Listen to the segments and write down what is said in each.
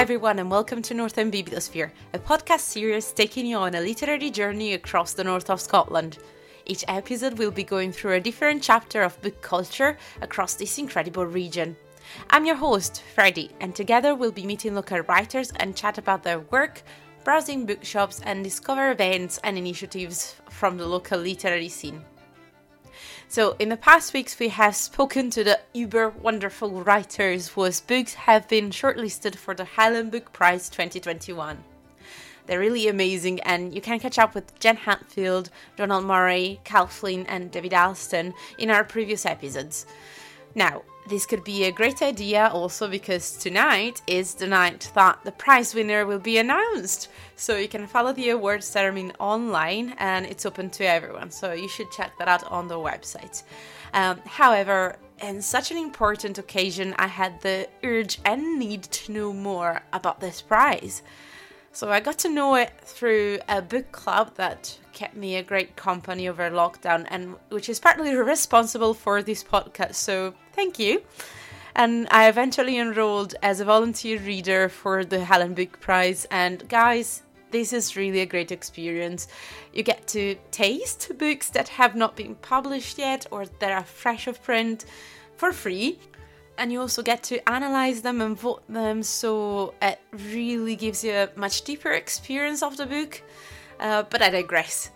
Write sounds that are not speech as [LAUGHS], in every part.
everyone, and welcome to Northern Bibliosphere, a podcast series taking you on a literary journey across the north of Scotland. Each episode will be going through a different chapter of book culture across this incredible region. I'm your host, Freddie, and together we'll be meeting local writers and chat about their work, browsing bookshops, and discover events and initiatives from the local literary scene. So, in the past weeks, we have spoken to the uber wonderful writers whose books have been shortlisted for the Highland Book Prize 2021. They're really amazing, and you can catch up with Jen Hadfield, Donald Murray, Cal Flynn, and David Alston in our previous episodes. Now, this could be a great idea also because tonight is the night that the prize winner will be announced. So you can follow the award ceremony online and it's open to everyone. So you should check that out on the website. Um, however, in such an important occasion, I had the urge and need to know more about this prize. So I got to know it through a book club that kept me a great company over lockdown and which is partly [LAUGHS] responsible for this podcast. So thank you. And I eventually enrolled as a volunteer reader for the Highland Book Prize. And guys, this is really a great experience. You get to taste books that have not been published yet or that are fresh of print for free and you also get to analyze them and vote them so it really gives you a much deeper experience of the book. Uh, but i digress.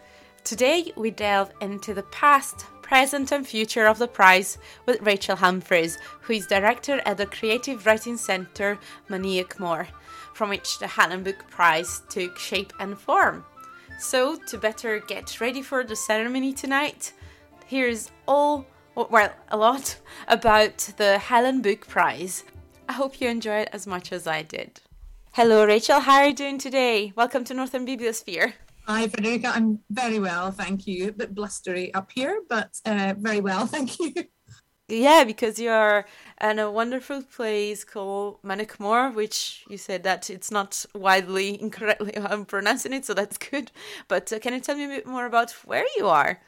Today we delve into the past present and future of the prize with rachel humphries who is director at the creative writing centre Moniack Mhor from which the Highland book prize took shape and form. So to better get ready for the ceremony tonight here's all well, a lot [LAUGHS] about the Highland Book Prize. I hope you enjoy it as much as I did. Hello, Rachel. How are you doing today? Welcome to Northern Bibliosphere. Hi, Frederica. I'm very well, thank you. A bit blustery up here, but uh, very well, [LAUGHS] thank you. Yeah, because you are in a wonderful place called Moniack Mhor, which you said that it's not widely incorrectly how [LAUGHS] I'm pronouncing it, so that's good. But uh, can you tell me a bit more about where you are?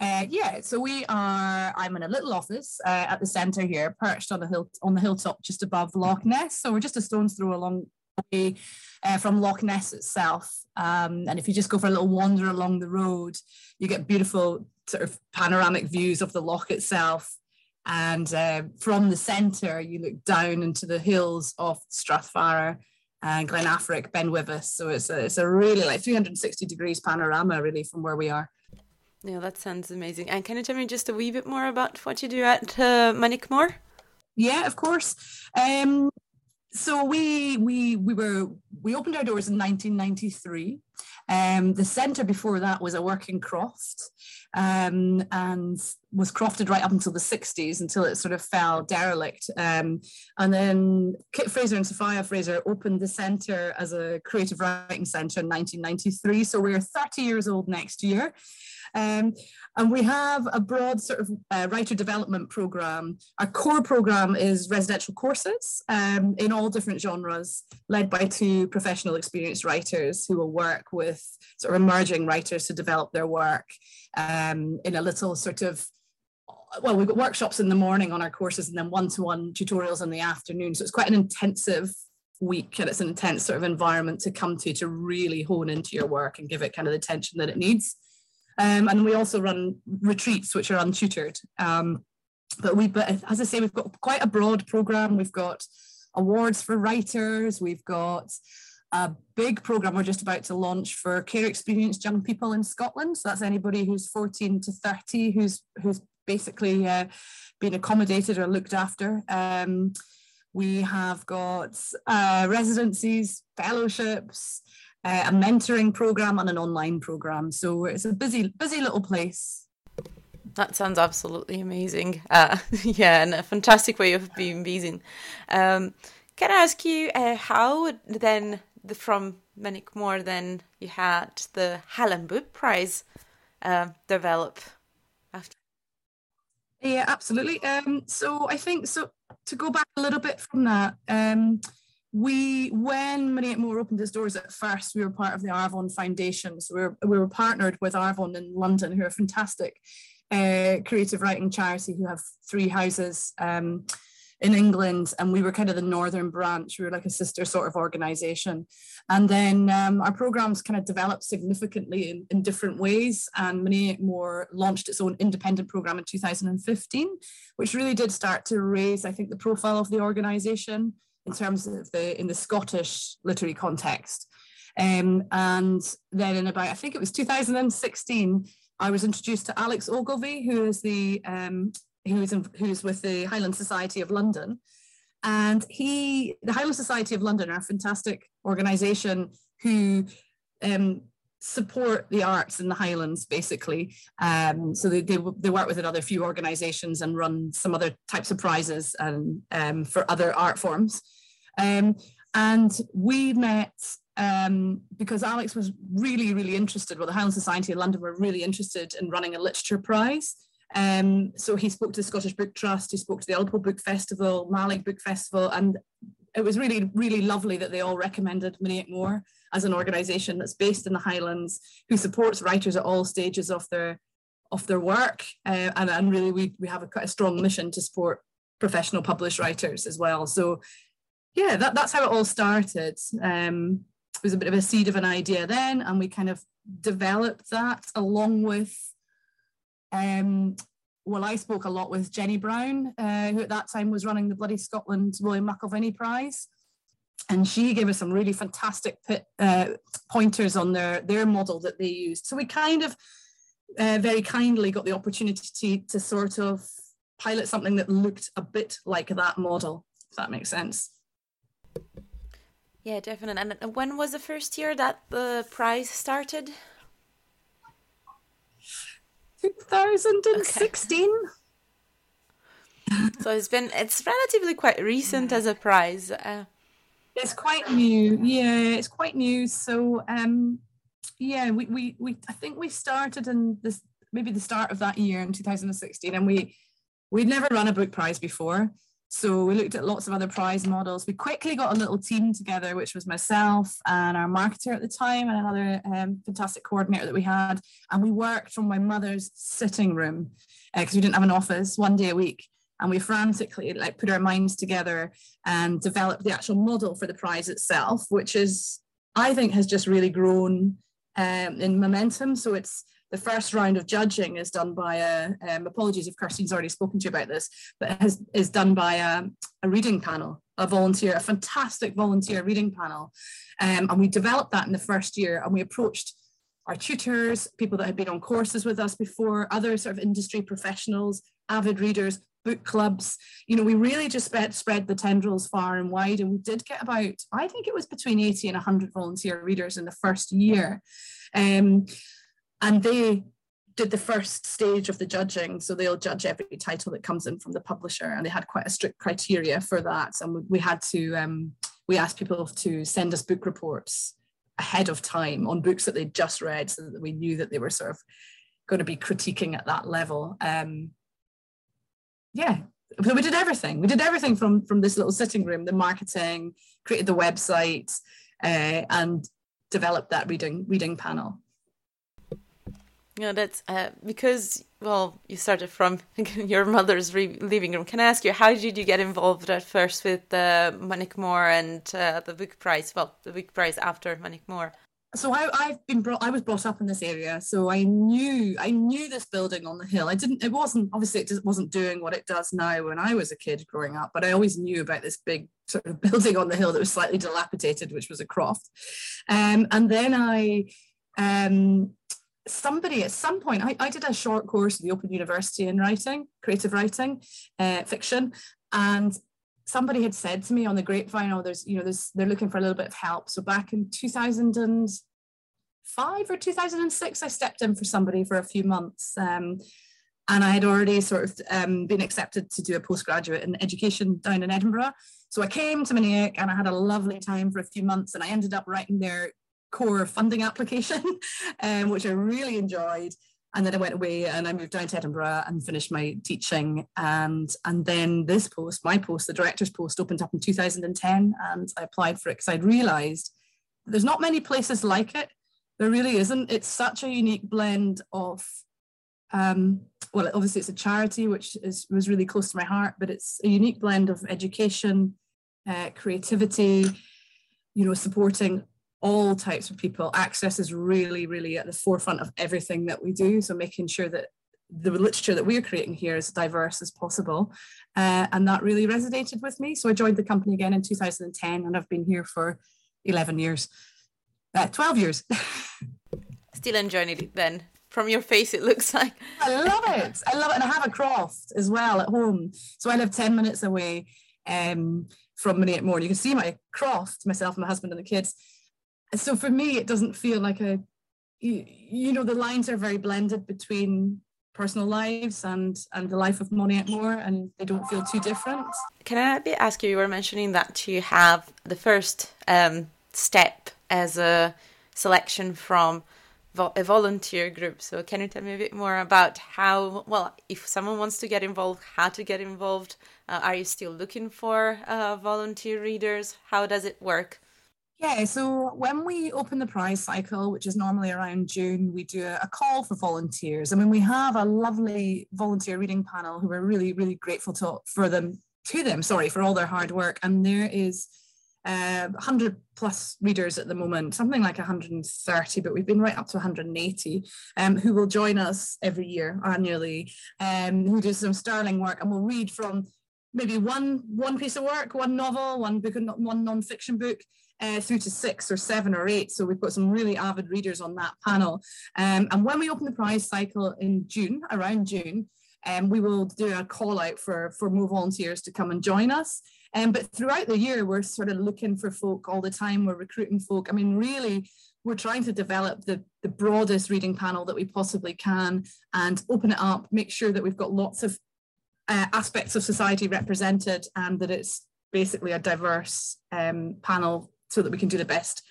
Uh, yeah, so we are. I'm in a little office uh, at the centre here, perched on the hill on the hilltop just above Loch Ness. So we're just a stone's throw along way uh, from Loch Ness itself. Um, and if you just go for a little wander along the road, you get beautiful sort of panoramic views of the loch itself. And uh, from the centre, you look down into the hills of Strathfarrar and Glen Affric, Ben Wyvis. So it's a, it's a really like 360 degrees panorama, really, from where we are. Yeah, that sounds amazing. And can you tell me just a wee bit more about what you do at uh, Moniack Mhor? Yeah, of course. Um, so we we we were we opened our doors in 1993. Um, the centre before that was a working croft, um, and was crofted right up until the 60s until it sort of fell derelict. Um, and then Kit Fraser and Sophia Fraser opened the centre as a creative writing centre in 1993. So we're 30 years old next year. Um, and we have a broad sort of uh, writer development program. Our core program is residential courses um, in all different genres, led by two professional experienced writers who will work with sort of emerging writers to develop their work um, in a little sort of well, we've got workshops in the morning on our courses and then one-to-one tutorials in the afternoon. So it's quite an intensive week and it's an intense sort of environment to come to to really hone into your work and give it kind of the attention that it needs. Um, and we also run retreats, which are untutored. Um, but we, but as I say, we've got quite a broad program. We've got awards for writers. We've got a big program we're just about to launch for care experienced young people in Scotland. So that's anybody who's 14 to 30 who's who's basically uh, been accommodated or looked after. Um, we have got uh, residencies, fellowships, uh, a mentoring program and an online program. So it's a busy, busy little place. That sounds absolutely amazing. Uh, [LAUGHS] yeah, and a fantastic way of being busy. Um, can I ask you uh, how then the, from Moniack Mhor then you had the Highland Book Prize uh, develop after? Yeah, absolutely. Um, so I think so. To go back a little bit from that, um, we when Moniack Mhor opened its doors at first, we were part of the Arvon Foundation. So we were, we were partnered with Arvon in London, who are a fantastic uh, creative writing charity who have three houses. Um, in England, and we were kind of the northern branch. We were like a sister sort of organization. And then um, our programs kind of developed significantly in, in different ways. And Moniack Mhor launched its own independent program in 2015, which really did start to raise, I think, the profile of the organization in terms of the in the Scottish literary context. Um, and then in about, I think it was 2016, I was introduced to Alex Ogilvie, who is the um, who's in, who's with the Highland Society of London, and he, the Highland Society of London, are a fantastic organisation who um, support the arts in the Highlands, basically. Um, so they, they, they work with another few organisations and run some other types of prizes and um, for other art forms. Um, and we met um, because Alex was really, really interested. Well, the Highland Society of London were really interested in running a literature prize. Um, so he spoke to the Scottish Book Trust, he spoke to the Ullapool Book Festival, Mallaig Book Festival, and it was really, really lovely that they all recommended Moniack Mhor as an organisation that's based in the Highlands, who supports writers at all stages of their of their work, uh, and, and really we we have a quite a strong mission to support professional published writers as well. So yeah, that, that's how it all started. Um, it was a bit of a seed of an idea then, and we kind of developed that along with. Um, well, I spoke a lot with Jenny Brown, uh, who at that time was running the Bloody Scotland William McIlvanney Prize, and she gave us some really fantastic pit, uh, pointers on their their model that they used. So we kind of uh, very kindly got the opportunity to, to sort of pilot something that looked a bit like that model. If that makes sense. Yeah, definitely. And when was the first year that the prize started? 2016. Okay. so it's been it's relatively quite recent as a prize. Uh, it's quite new. Yeah, it's quite new. So um yeah, we we we I think we started in this maybe the start of that year in 2016 and we we'd never run a book prize before. So we looked at lots of other prize models. We quickly got a little team together, which was myself and our marketer at the time and another um, fantastic coordinator that we had. And we worked from my mother's sitting room because uh, we didn't have an office one day a week. And we frantically like put our minds together and developed the actual model for the prize itself, which is, I think, has just really grown um, in momentum. So it's the first round of judging is done by a, um, apologies if Kirsty's already spoken to you about this, but has, is done by a, a reading panel, a volunteer, a fantastic volunteer reading panel. Um, and we developed that in the first year and we approached our tutors, people that had been on courses with us before, other sort of industry professionals, avid readers, book clubs. You know, we really just spread, spread the tendrils far and wide. And we did get about, I think it was between 80 and 100 volunteer readers in the first year. Um, and they did the first stage of the judging so they'll judge every title that comes in from the publisher and they had quite a strict criteria for that and we had to um, we asked people to send us book reports ahead of time on books that they'd just read so that we knew that they were sort of going to be critiquing at that level um, yeah so we did everything we did everything from from this little sitting room the marketing created the website uh, and developed that reading reading panel yeah, that's uh, because well, you started from [LAUGHS] your mother's re- living room. Can I ask you how did you get involved at first with uh, Moniack Mhor and uh, the book prize? Well, the book prize after Moniack Mhor. So I, I've been brought. I was brought up in this area, so I knew I knew this building on the hill. I didn't. It wasn't obviously it just wasn't doing what it does now when I was a kid growing up. But I always knew about this big sort of [LAUGHS] building on the hill that was slightly dilapidated, which was a croft. Um, and then I um, somebody at some point, I, I did a short course at the Open University in writing, creative writing, uh, fiction, and somebody had said to me on the grapevine, oh, there's, you know, there's, they're looking for a little bit of help. So back in 2005 or 2006, I stepped in for somebody for a few months. Um, and I had already sort of um, been accepted to do a postgraduate in education down in Edinburgh. So I came to Moniack and I had a lovely time for a few months and I ended up writing their core funding application, [LAUGHS] um, which I really enjoyed. And then I went away and I moved down to Edinburgh and finished my teaching. And, and then this post, my post, the director's post, opened up in 2010 and I applied for it because I'd realized there's not many places like it. There really isn't. It's such a unique blend of um, well, obviously it's a charity, which is, was really close to my heart, but it's a unique blend of education, uh, creativity, you know, supporting all types of people. Access is really, really at the forefront of everything that we do. So making sure that the literature that we're creating here is diverse as possible. Uh, and that really resonated with me. So I joined the company again in 2010 and I've been here for 11 years, uh, 12 years. [LAUGHS] Still enjoying it then? From your face, it looks like. I love it. I love it. And I have a croft as well at home. So I live 10 minutes away um, from More. You can see my croft, myself, my husband, and the kids. So for me, it doesn't feel like a, you, you know, the lines are very blended between personal lives and and the life of Moniack Mhor, and they don't feel too different. Can I ask you? You were mentioning that you have the first um, step as a selection from a volunteer group. So can you tell me a bit more about how? Well, if someone wants to get involved, how to get involved? Uh, are you still looking for uh, volunteer readers? How does it work? Yeah, so when we open the prize cycle, which is normally around June, we do a, call for volunteers. I mean, we have a lovely volunteer reading panel who we're really, really grateful to for them to them, sorry, for all their hard work. And there is uh, 100 plus readers at the moment, something like 130, but we've been right up to 180, um, who will join us every year annually, um, who do some sterling work and will read from maybe one one piece of work, one novel, one book, one non-fiction book, uh, through to six or seven or eight. So we've got some really avid readers on that panel. Um, and when we open the prize cycle in June, around June, um, we will do a call out for, for more volunteers to come and join us. Um, but throughout the year, we're sort of looking for folk all the time. We're recruiting folk. I mean, really, we're trying to develop the, the broadest reading panel that we possibly can and open it up, make sure that we've got lots of uh, aspects of society represented and that it's basically a diverse um, panel so that we can do the best.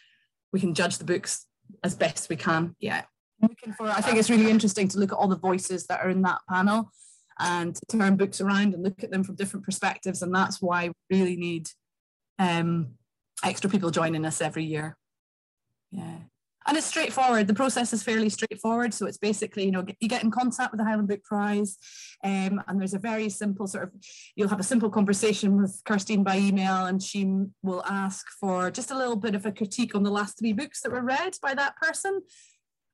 We can judge the books as best we can. Yeah. Looking for, I think it's really interesting to look at all the voices that are in that panel and turn books around and look at them from different perspectives. And that's why we really need um, extra people joining us every year. Yeah and it's straightforward. The process is fairly straightforward. So it's basically, you know, you get in contact with the Highland Book Prize, um, and there's a very simple sort of, you'll have a simple conversation with Kirstine by email, and she will ask for just a little bit of a critique on the last three books that were read by that person.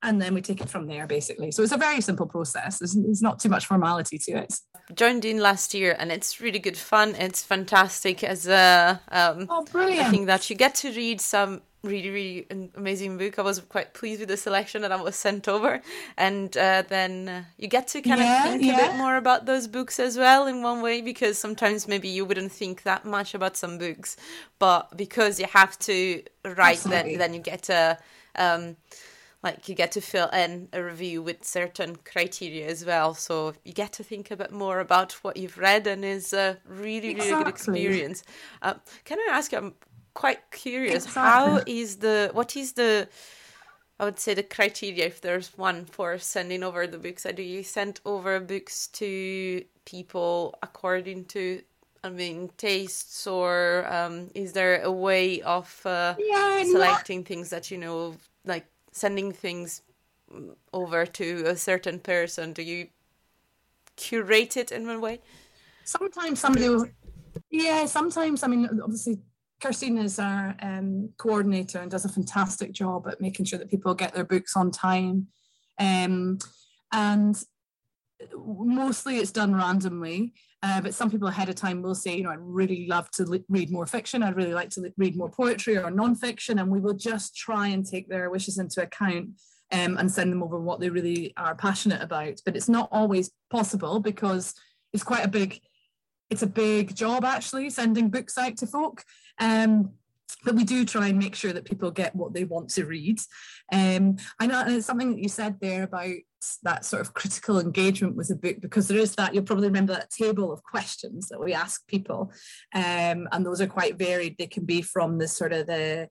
And then we take it from there, basically. So it's a very simple process. There's, there's not too much formality to it. Joined in last year, and it's really good fun. It's fantastic as a. Um, oh, brilliant! I think that you get to read some really really amazing book. I was quite pleased with the selection that i was sent over. And uh, then uh, you get to kind yeah, of think yeah. a bit more about those books as well in one way because sometimes maybe you wouldn't think that much about some books. But because you have to write then then you get to um, like you get to fill in a review with certain criteria as well. So you get to think a bit more about what you've read and is a really really exactly. good experience. Uh, can i ask you um, quite curious. Exactly. How is the what is the I would say the criteria, if there's one for sending over the books. Do you send over books to people according to, I mean, tastes, or um, is there a way of uh, yeah, selecting not... things that you know, like sending things over to a certain person? Do you curate it in one way? Sometimes somebody will, yeah, sometimes, I mean, obviously Kirstine is our um, coordinator and does a fantastic job at making sure that people get their books on time. Um, and mostly it's done randomly, uh, but some people ahead of time will say, you know, I'd really love to read more fiction. I'd really like to read more poetry or nonfiction. And we will just try and take their wishes into account um, and send them over what they really are passionate about. But it's not always possible because it's quite a big it's a big job actually sending books out to folk um, but we do try and make sure that people get what they want to read. Um, I know and it's something that you said there about that sort of critical engagement with a book, because there is that, you'll probably remember that table of questions that we ask people. Um, and those are quite varied. They can be from the sort of the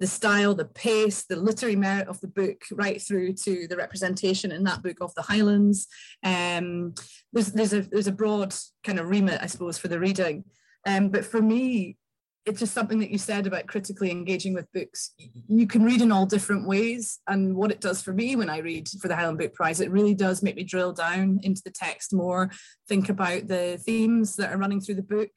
the style, the pace, the literary merit of the book, right through to the representation in that book of the Highlands. Um, there's, there's, a, there's a broad kind of remit, I suppose, for the reading. Um, but for me, it's just something that you said about critically engaging with books. You can read in all different ways. And what it does for me when I read for the Highland Book Prize, it really does make me drill down into the text more, think about the themes that are running through the book.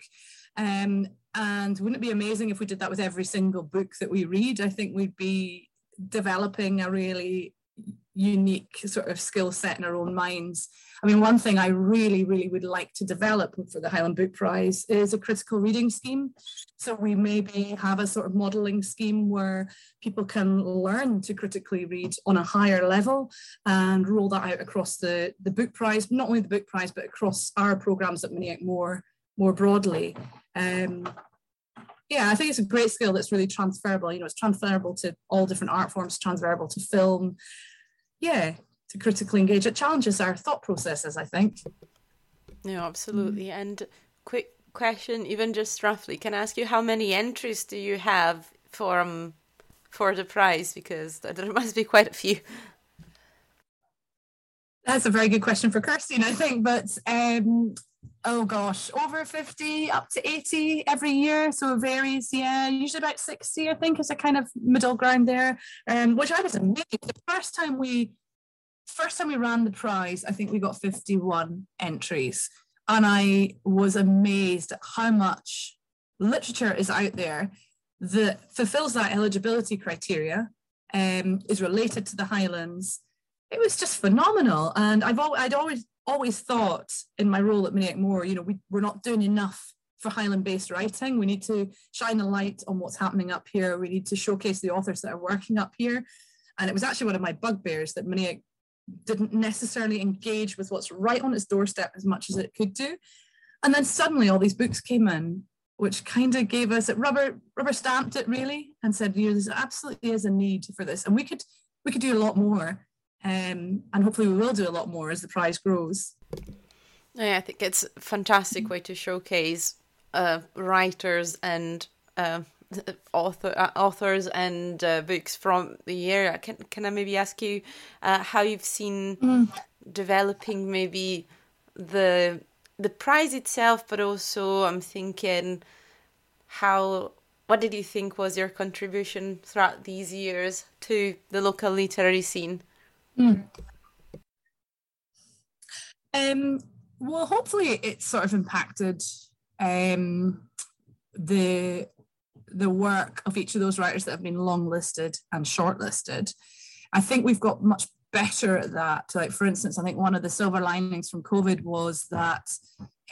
Um, and wouldn't it be amazing if we did that with every single book that we read? I think we'd be developing a really unique sort of skill set in our own minds. I mean, one thing I really, really would like to develop for the Highland Book Prize is a critical reading scheme. So we maybe have a sort of modelling scheme where people can learn to critically read on a higher level and roll that out across the, the book prize, not only the book prize, but across our programmes at Moniack Mhor, more broadly. Um, yeah, I think it's a great skill that's really transferable. You know, it's transferable to all different art forms, transferable to film, yeah, to critically engage. It challenges our thought processes, I think. No, absolutely. Mm. And quick question, even just roughly, can I ask you how many entries do you have for um, for the prize? Because [LAUGHS] there must be quite a few. That's a very good question for Kirstine, I think. But um, oh gosh, over 50, up to 80 every year. So it varies. Yeah, usually about 60, I think, is a kind of middle ground there. Um, which I was amazed. The first time we first time we ran the prize, I think we got 51 entries. And I was amazed at how much literature is out there that fulfills that eligibility criteria, um, is related to the Highlands. It was just phenomenal. And I've al- I'd always always thought in my role at Moniack Mhor, you know, we, we're not doing enough for Highland based writing. We need to shine a light on what's happening up here. We need to showcase the authors that are working up here. And it was actually one of my bugbears that Moniack didn't necessarily engage with what's right on its doorstep as much as it could do. And then suddenly all these books came in, which kind of gave us it rubber rubber stamped it really and said, you know, there absolutely is a need for this. And we could we could do a lot more. Um, and hopefully we will do a lot more as the prize grows. Yeah, I think it's a fantastic way to showcase uh, writers and uh, [LAUGHS] author uh, authors and uh, books from the year. Can can I maybe ask you uh, how you've seen mm. developing maybe the the prize itself, but also I'm thinking how what did you think was your contribution throughout these years to the local literary scene? Mm. Um, well, hopefully, it's sort of impacted um, the the work of each of those writers that have been long listed and shortlisted. I think we've got much better at that. Like, for instance, I think one of the silver linings from COVID was that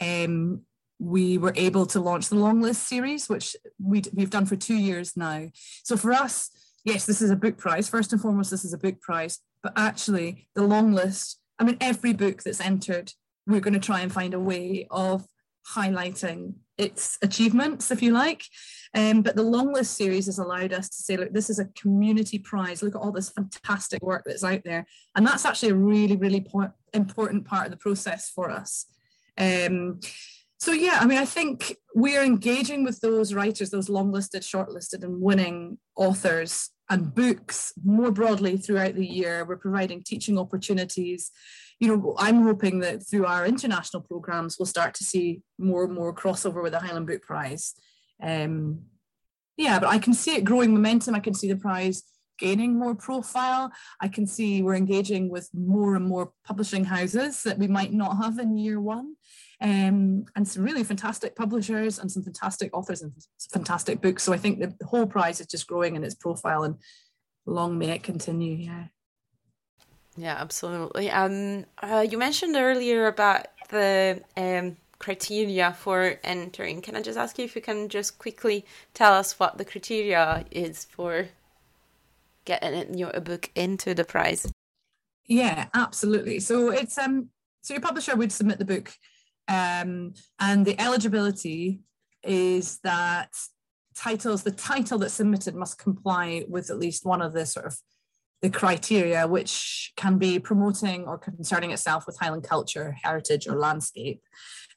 um, we were able to launch the long list series, which we've done for two years now. So for us, yes, this is a book prize. First and foremost, this is a book prize, but actually the long list, I mean, every book that's entered, we're going to try and find a way of highlighting its achievements, if you like. Um, but the long list series has allowed us to say, look, this is a community prize. Look at all this fantastic work that's out there. And that's actually a really, really important part of the process for us. Um, so yeah, I mean, I think we're engaging with those writers, those long listed, shortlisted, and winning authors and books more broadly throughout the year. We're providing teaching opportunities. You know, I'm hoping that through our international programs, we'll start to see more and more crossover with the Highland Book Prize. Um, yeah, but I can see it growing momentum. I can see the prize gaining more profile. I can see we're engaging with more and more publishing houses that we might not have in year one. Um, and some really fantastic publishers and some fantastic authors and fantastic books. So I think the whole prize is just growing in its profile and long may it continue. Yeah. Yeah, absolutely. Um, uh, you mentioned earlier about the um, criteria for entering. Can I just ask you if you can just quickly tell us what the criteria is for getting your book into the prize? Yeah, absolutely. So it's um so your publisher would submit the book um, and the eligibility is that titles, the title that's submitted must comply with at least one of the sort of the criteria, which can be promoting or concerning itself with Highland culture, heritage, or landscape,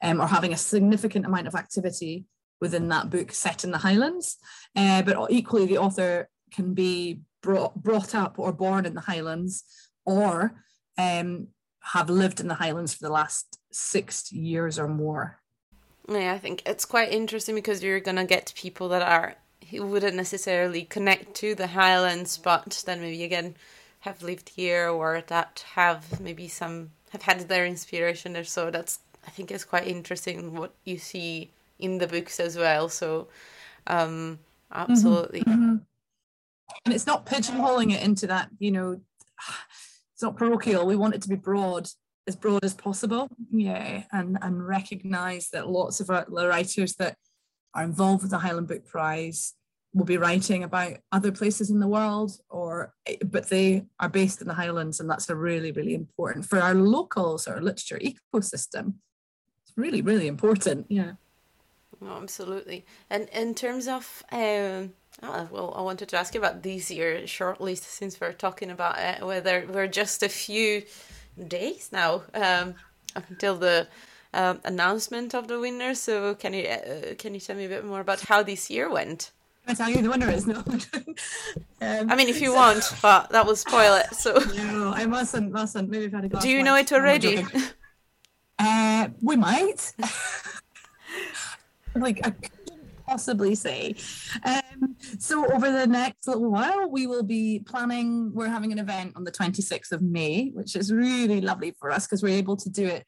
um, or having a significant amount of activity within that book set in the Highlands. Uh, but equally, the author can be brought, brought up or born in the Highlands, or um, have lived in the Highlands for the last six years or more. Yeah, I think it's quite interesting because you're gonna get people that are who wouldn't necessarily connect to the Highlands, but then maybe again have lived here or that have maybe some have had their inspiration there. So that's I think it's quite interesting what you see in the books as well. So um absolutely. Mm-hmm. mm-hmm. And it's not pigeonholing it into that, you know, it's not parochial. We want it to be broad as broad as possible. Yeah, and and recognise that lots of our, writers that are involved with the Highland Book Prize will be writing about other places in the world, or but they are based in the Highlands, and that's a really really important for our locals, our literature ecosystem. It's really really important. Yeah. Oh, absolutely. And in terms of um, oh, well, I wanted to ask you about this year shortly, since we're talking about it, whether we're just a few days now um, until the um, announcement of the winner. So can you uh, can you tell me a bit more about how this year went? I tell you the winner is [LAUGHS] no. um, I mean, if you so, want, [LAUGHS] but that will spoil it. So no, I mustn't. Mustn't. Maybe I've had a glass. Do you know it already? uh, we might. [LAUGHS] like I possibly say. Um, so over the next little while, we will be planning. We're having an event on the 26th of May, which is really lovely for us because we're able to do it.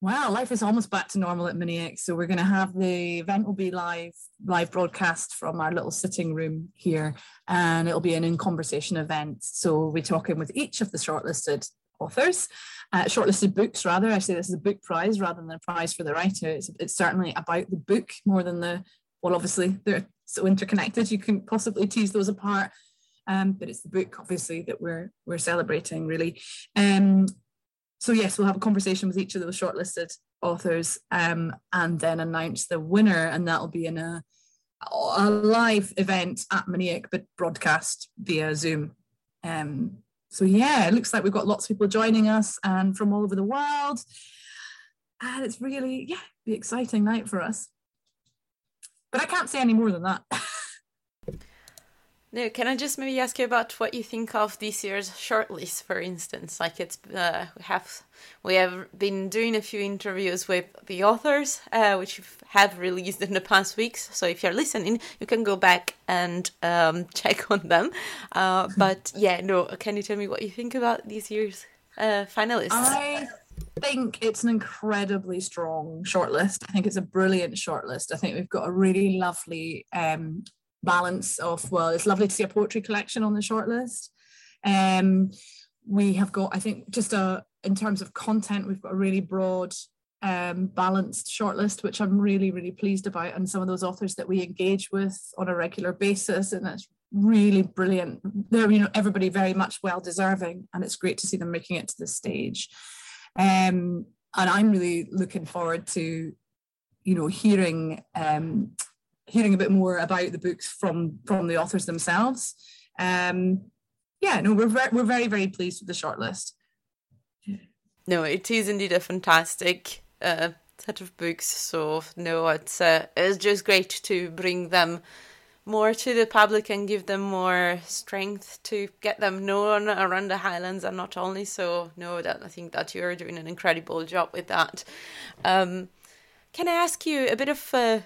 Wow, life is almost back to normal at Moniack. So we're going to have the event will be live, live broadcast from our little sitting room here, and it'll be an in conversation event. So we're talking with each of the shortlisted authors, uh, shortlisted books rather. I say this is a book prize rather than a prize for the writer. It's, it's certainly about the book more than the, well, obviously they're so interconnected, you can possibly tease those apart. Um, but it's the book, obviously, that we're we're celebrating really. Um, so yes, we'll have a conversation with each of those shortlisted authors um, and then announce the winner, and that'll be in a a live event at Moniack, but broadcast via Zoom. Um, so yeah, it looks like we've got lots of people joining us and from all over the world. And it's really, yeah, the exciting night for us. But I can't say any more than that. [LAUGHS] No, can I just maybe ask you about what you think of this year's shortlist, for instance? Like it's uh, we have we have been doing a few interviews with the authors, uh, which have released in the past weeks. So if you're listening, you can go back and um, [LAUGHS] check on them. Uh, but [LAUGHS] yeah, no, can you tell me what you think about this year's uh, finalists? I think it's an incredibly strong shortlist. I think it's a brilliant shortlist. I think we've got a really lovely um, balance of well it's lovely to see a poetry collection on the shortlist. Um we have got i think just a in terms of content we've got a really broad um balanced shortlist which i'm really really pleased about and some of those authors that we engage with on a regular basis and it's really brilliant. They're you know everybody very much well deserving and it's great to see them making it to this stage. Um and i'm really looking forward to you know hearing um hearing a bit more about the books from from the authors themselves. Um, yeah, no, we're very, we're very very pleased with the shortlist. No, it is indeed a fantastic uh, set of books. So no, it's uh, it's just great to bring them more to the public and give them more strength to get them known around the Highlands and not only. So no, that I think that you're doing an incredible job with that. Um, can I ask you a bit of uh,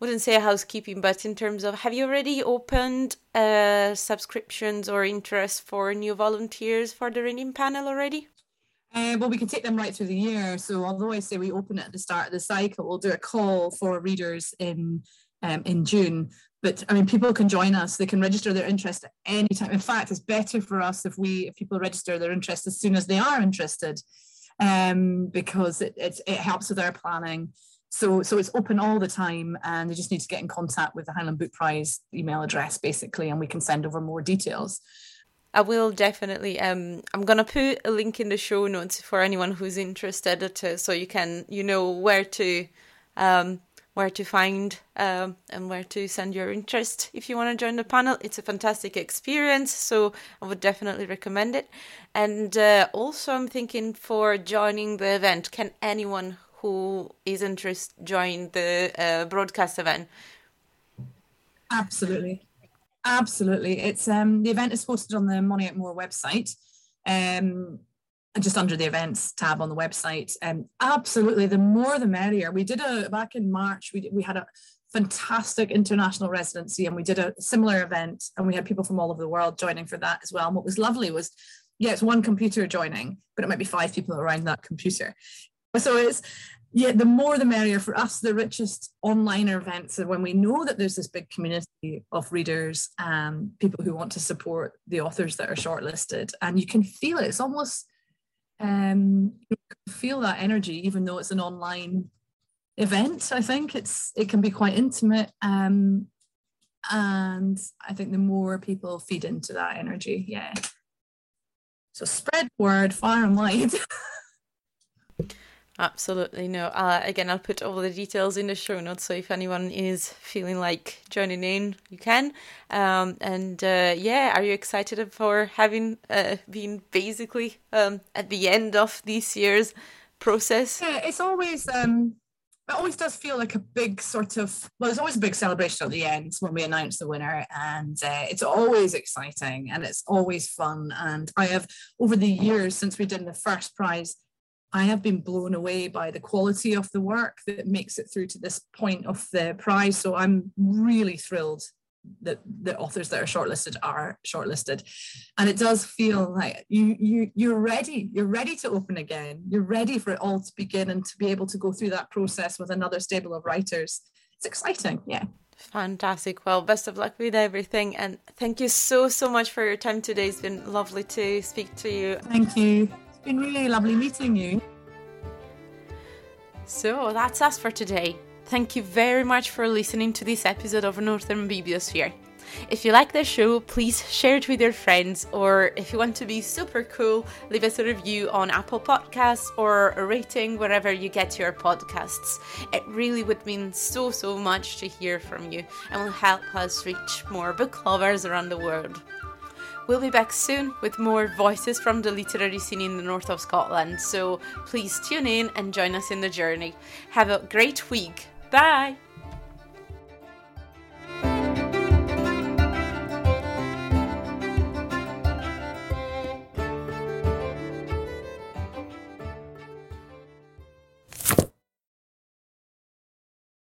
wouldn't say housekeeping, but in terms of have you already opened uh, subscriptions or interest for new volunteers for the reading panel already? Uh, well, we can take them right through the year. So, although I say we open it at the start of the cycle, we'll do a call for readers in um, in June. But I mean, people can join us. They can register their interest at any time. In fact, it's better for us if we if people register their interest as soon as they are interested, um, because it, it it helps with our planning. So, so it's open all the time, and they just need to get in contact with the Highland Book Prize email address, basically, and we can send over more details. I will definitely. Um, I'm gonna put a link in the show notes for anyone who's interested, to, so you can you know where to um, where to find um, and where to send your interest if you want to join the panel. It's a fantastic experience, so I would definitely recommend it. And uh, also, I'm thinking for joining the event, can anyone who is interested join the uh, broadcast event? Absolutely, absolutely. It's um the event is posted on the Moniack Mhor website. Um, just under the events tab on the website. Um, absolutely, the more the merrier. We did a back in March. We we had a fantastic international residency, and we did a similar event, and we had people from all over the world joining for that as well. And what was lovely was, yeah, it's one computer joining, but it might be five people around that computer. So it's yeah, the more the merrier for us. The richest online events are when we know that there's this big community of readers, and people who want to support the authors that are shortlisted, and you can feel it. It's almost um, you can feel that energy, even though it's an online event. I think it's it can be quite intimate, um, and I think the more people feed into that energy, yeah. So spread word far and wide. [LAUGHS] Absolutely no. Uh, again, I'll put all the details in the show notes, so if anyone is feeling like joining in, you can. Um, and uh, yeah, are you excited for having uh, been basically um, at the end of this year's process? Yeah, it's always um, it always does feel like a big sort of well, there's always a big celebration at the end when we announce the winner, and uh, it's always exciting and it's always fun. And I have over the years since we did the first prize I have been blown away by the quality of the work that makes it through to this point of the prize. So I'm really thrilled that the authors that are shortlisted are shortlisted. And it does feel like you you you're ready. You're ready to open again. You're ready for it all to begin and to be able to go through that process with another stable of writers. It's exciting. Yeah. Fantastic. Well, best of luck with everything. And thank you so, so much for your time today. It's been lovely to speak to you. Thank you been really lovely meeting you. So that's us for today. Thank you very much for listening to this episode of Northern Bibliosphere. If you like the show, please share it with your friends, or if you want to be super cool, leave us a review on Apple Podcasts or a rating wherever you get your podcasts. It really would mean so, so much to hear from you and will help us reach more book lovers around the world. We'll be back soon with more voices from the literary scene in the north of Scotland, so please tune in and join us in the journey. Have a great week. Bye!